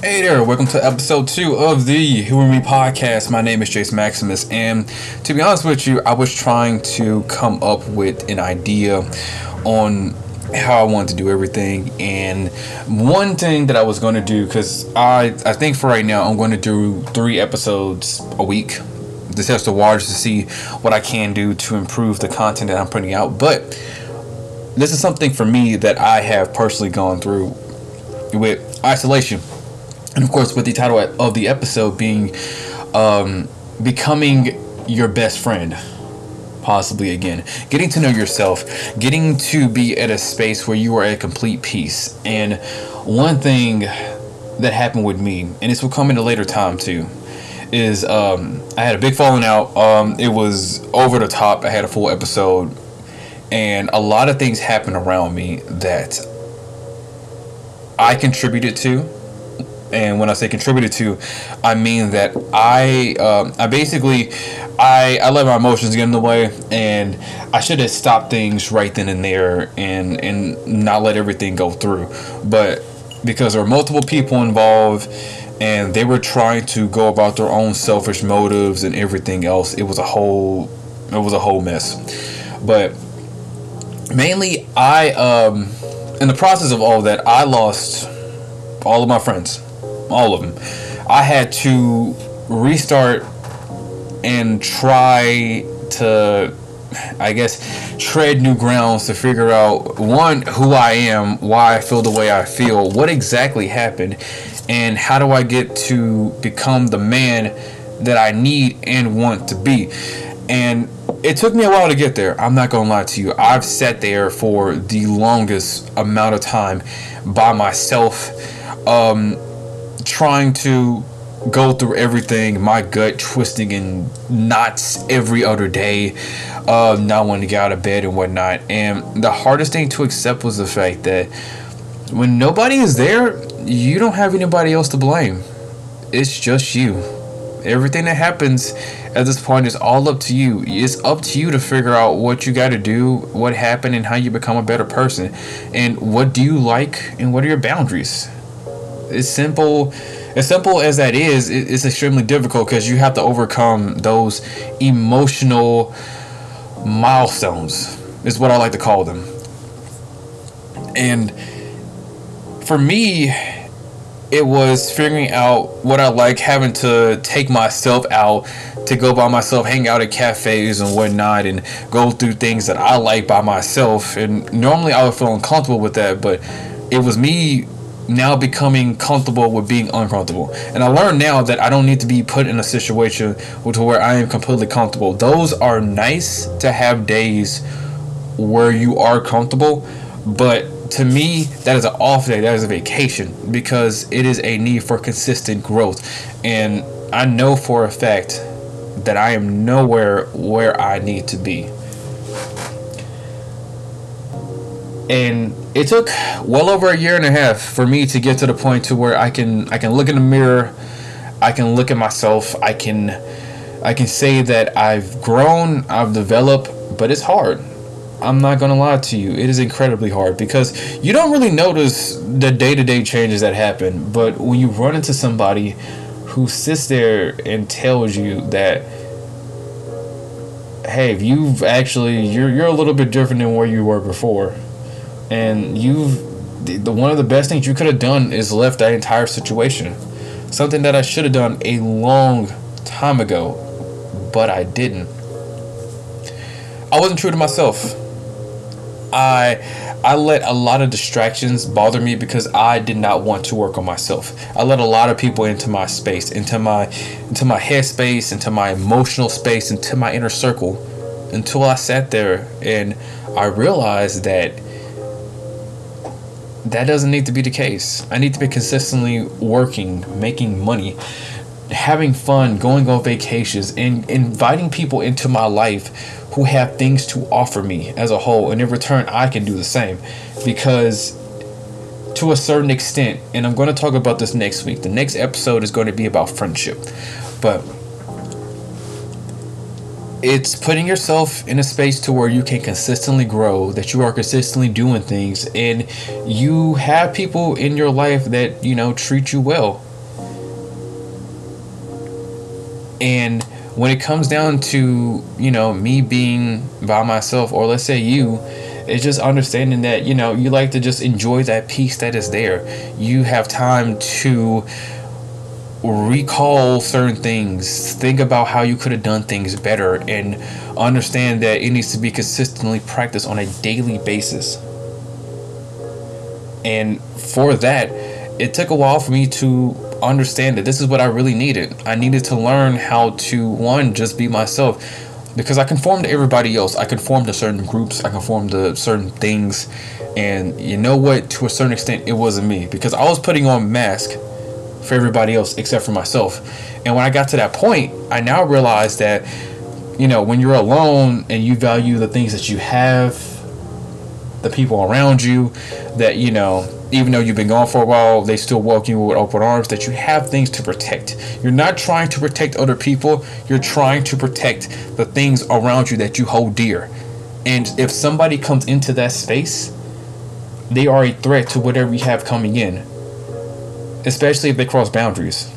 Hey there, welcome to episode two of the Who and Me podcast. My name is Jace Maximus, and to be honest with you, I was trying to come up with an idea on how I wanted to do everything. And one thing that I was going to do, because I, I think for right now, I'm going to do three episodes a week. This has to watch to see what I can do to improve the content that I'm putting out. But this is something for me that I have personally gone through with isolation. And of course, with the title of the episode being um, Becoming Your Best Friend possibly again. Getting to know yourself, getting to be at a space where you are at complete peace. And one thing that happened with me, and this will come in a later time too, is um, I had a big falling out. Um, it was over the top. I had a full episode, and a lot of things happened around me that I contributed to and when I say contributed to, I mean that I um, I basically I I let my emotions get in the way, and I should have stopped things right then and there, and and not let everything go through. But because there were multiple people involved, and they were trying to go about their own selfish motives and everything else, it was a whole it was a whole mess. But mainly, I um in the process of all that, I lost all of my friends all of them. I had to restart and try to I guess tread new grounds to figure out one who I am, why I feel the way I feel, what exactly happened, and how do I get to become the man that I need and want to be. And it took me a while to get there. I'm not gonna lie to you. I've sat there for the longest amount of time by myself. Um, trying to go through everything, my gut twisting in knots every other day, uh, not wanting to get out of bed and whatnot. And the hardest thing to accept was the fact that when nobody is there, you don't have anybody else to blame. It's just you. Everything that happens at this point is all up to you. It's up to you to figure out what you got to do, what happened, and how you become a better person. And what do you like, and what are your boundaries as simple as simple as that is it's extremely difficult because you have to overcome those emotional milestones is what i like to call them. And for me it was figuring out what i like having to take myself out to go by myself hang out at cafes and whatnot and go through things that i like by myself. And normally i would feel uncomfortable with that but it was me now becoming comfortable with being uncomfortable. And I learned now that I don't need to be put in a situation to where I am completely comfortable. Those are nice to have days where you are comfortable, but to me, that is an off day, that is a vacation because it is a need for consistent growth. And I know for a fact that I am nowhere where I need to be. And it took well over a year and a half for me to get to the point to where I can I can look in the mirror, I can look at myself, I can I can say that I've grown, I've developed, but it's hard. I'm not gonna lie to you, it is incredibly hard because you don't really notice the day to day changes that happen, but when you run into somebody who sits there and tells you that hey, you've actually you're you're a little bit different than where you were before and you've the one of the best things you could have done is left that entire situation. Something that I should have done a long time ago, but I didn't. I wasn't true to myself. I I let a lot of distractions bother me because I did not want to work on myself. I let a lot of people into my space, into my into my head space, into my emotional space, into my inner circle until I sat there and I realized that that doesn't need to be the case. I need to be consistently working, making money, having fun, going on vacations, and inviting people into my life who have things to offer me as a whole. And in return, I can do the same. Because to a certain extent, and I'm going to talk about this next week, the next episode is going to be about friendship. But it's putting yourself in a space to where you can consistently grow that you are consistently doing things and you have people in your life that you know treat you well. And when it comes down to you know me being by myself or let's say you it's just understanding that you know you like to just enjoy that peace that is there. You have time to recall certain things, think about how you could have done things better, and understand that it needs to be consistently practiced on a daily basis. And for that, it took a while for me to understand that this is what I really needed. I needed to learn how to, one, just be myself. Because I conform to everybody else. I conform to certain groups. I conform to certain things. And you know what? To a certain extent, it wasn't me. Because I was putting on mask for everybody else except for myself. And when I got to that point, I now realize that, you know, when you're alone and you value the things that you have, the people around you, that, you know, even though you've been gone for a while, they still welcome you with open arms, that you have things to protect. You're not trying to protect other people, you're trying to protect the things around you that you hold dear. And if somebody comes into that space, they are a threat to whatever you have coming in especially if they cross boundaries.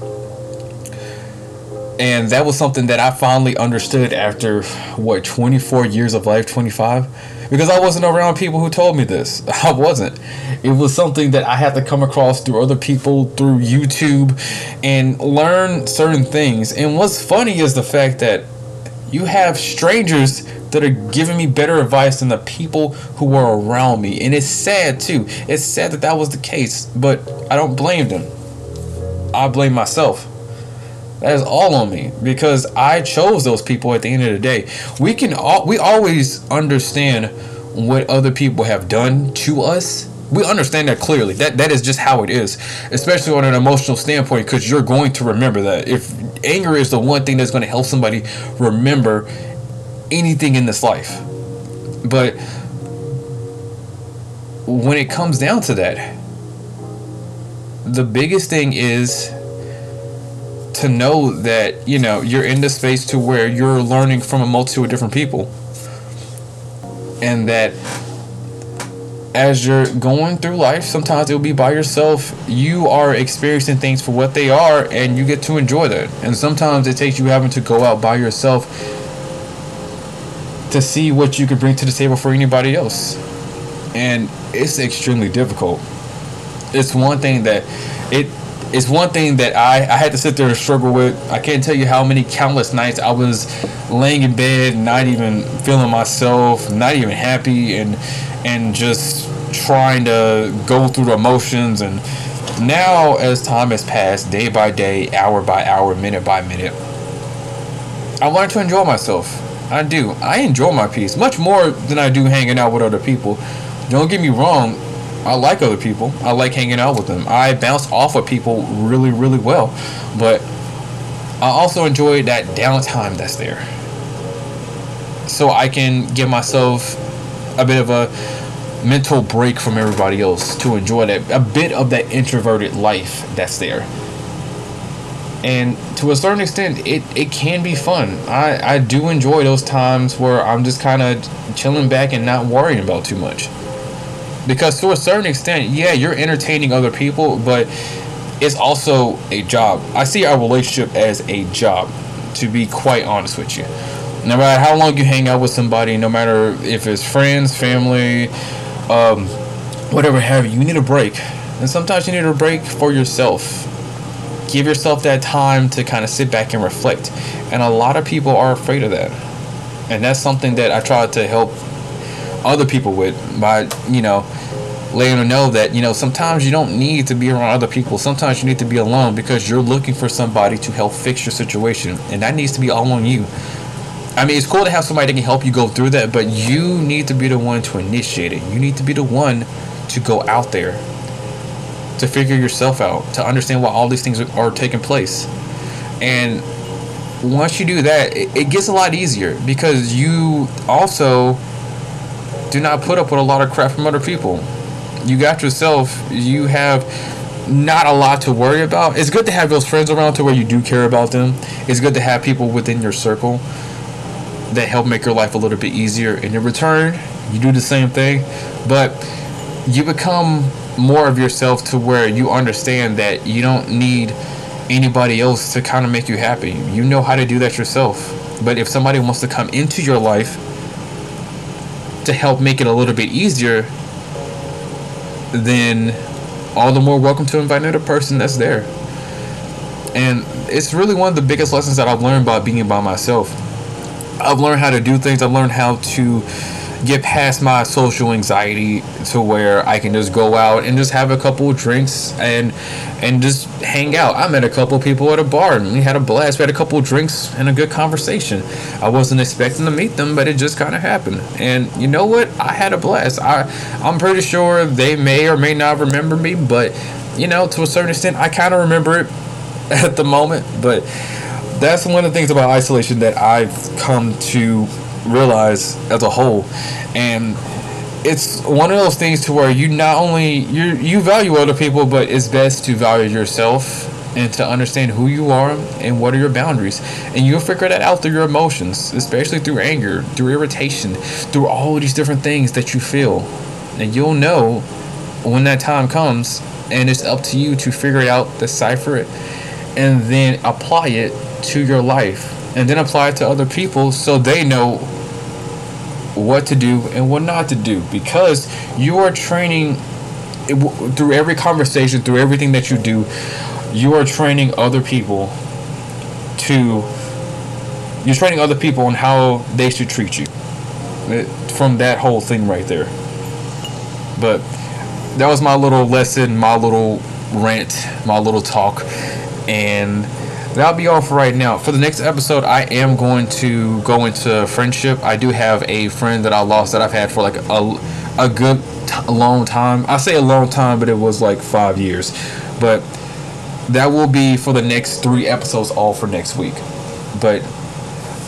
And that was something that I finally understood after what 24 years of life, 25, because I wasn't around people who told me this. I wasn't. It was something that I had to come across through other people, through YouTube, and learn certain things. And what's funny is the fact that you have strangers that are giving me better advice than the people who were around me. And it's sad too. It's sad that that was the case, but I don't blame them. I blame myself. That is all on me because I chose those people at the end of the day. We can all, we always understand what other people have done to us. We understand that clearly. That that is just how it is, especially on an emotional standpoint because you're going to remember that. If anger is the one thing that's going to help somebody remember anything in this life. But when it comes down to that, the biggest thing is to know that you know you're in the space to where you're learning from a multitude of different people. And that as you're going through life sometimes it'll be by yourself. You are experiencing things for what they are and you get to enjoy that. And sometimes it takes you having to go out by yourself to see what you can bring to the table for anybody else. And it's extremely difficult it's one thing that it it's one thing that I, I had to sit there and struggle with. I can't tell you how many countless nights I was laying in bed, not even feeling myself, not even happy, and and just trying to go through the emotions. And now, as time has passed, day by day, hour by hour, minute by minute, I learned to enjoy myself. I do. I enjoy my peace much more than I do hanging out with other people. Don't get me wrong. I like other people. I like hanging out with them. I bounce off of people really, really well. But I also enjoy that downtime that's there. So I can give myself a bit of a mental break from everybody else to enjoy that a bit of that introverted life that's there. And to a certain extent, it, it can be fun. I, I do enjoy those times where I'm just kind of chilling back and not worrying about too much because to a certain extent, yeah, you're entertaining other people, but it's also a job. I see our relationship as a job, to be quite honest with you. No matter how long you hang out with somebody, no matter if it's friends, family, um, whatever have you, you need a break. And sometimes you need a break for yourself. Give yourself that time to kind of sit back and reflect. And a lot of people are afraid of that. And that's something that I try to help other people with by you know letting them know that you know sometimes you don't need to be around other people. Sometimes you need to be alone because you're looking for somebody to help fix your situation and that needs to be all on you. I mean it's cool to have somebody that can help you go through that but you need to be the one to initiate it. You need to be the one to go out there to figure yourself out to understand why all these things are taking place. And once you do that it, gets a lot easier because you also do not put up with a lot of crap from other people. You got yourself, you have not a lot to worry about. It's good to have those friends around to where you do care about them. It's good to have people within your circle that help make your life a little bit easier. In your return, you do the same thing, but you become more of yourself to where you understand that you don't need anybody else to kind of make you happy. You know how to do that yourself. But if somebody wants to come into your life to help make it a little bit easier, then all the more welcome to invite another person that's there. And it's really one of the biggest lessons that I've learned about being by myself. I've learned how to do things. I've learned how to get past my social anxiety to where I can just go out and just have a couple drinks and and just hang out. I met a couple people at a bar and we had a blast. We had a couple drinks and a good conversation. I wasn't expecting to meet them, but it just kind of happened. And you know what? I had a blast. I I'm pretty sure they may or may not remember me, but you know, to a certain extent, I kind of remember it at the moment. But that's one of the things about isolation that I've come to realize as a whole. And it's one of those things to where you not only you you value other people but it's best to value yourself and to understand who you are and what are your boundaries. And you'll figure that out through your emotions especially through anger through irritation through all these different things that you feel. And you'll know when that time comes and it's up to you to figure it out decipher it and then apply it to your life and then apply it to other people so they know what to do and what not to do. Because you are training through every conversation through everything that you do you are training other people to you're training other people on how they should treat you. From that whole thing right there. But that was my little lesson my little rant my little talk. And that'll be all for right now. For the next episode, I am going to go into friendship. I do have a friend that I lost that I've had for like a, a good long time. I say a long time, but it was like five years. But that will be for the next three episodes, all for next week. But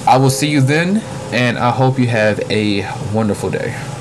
I will see you then, and I hope you have a wonderful day.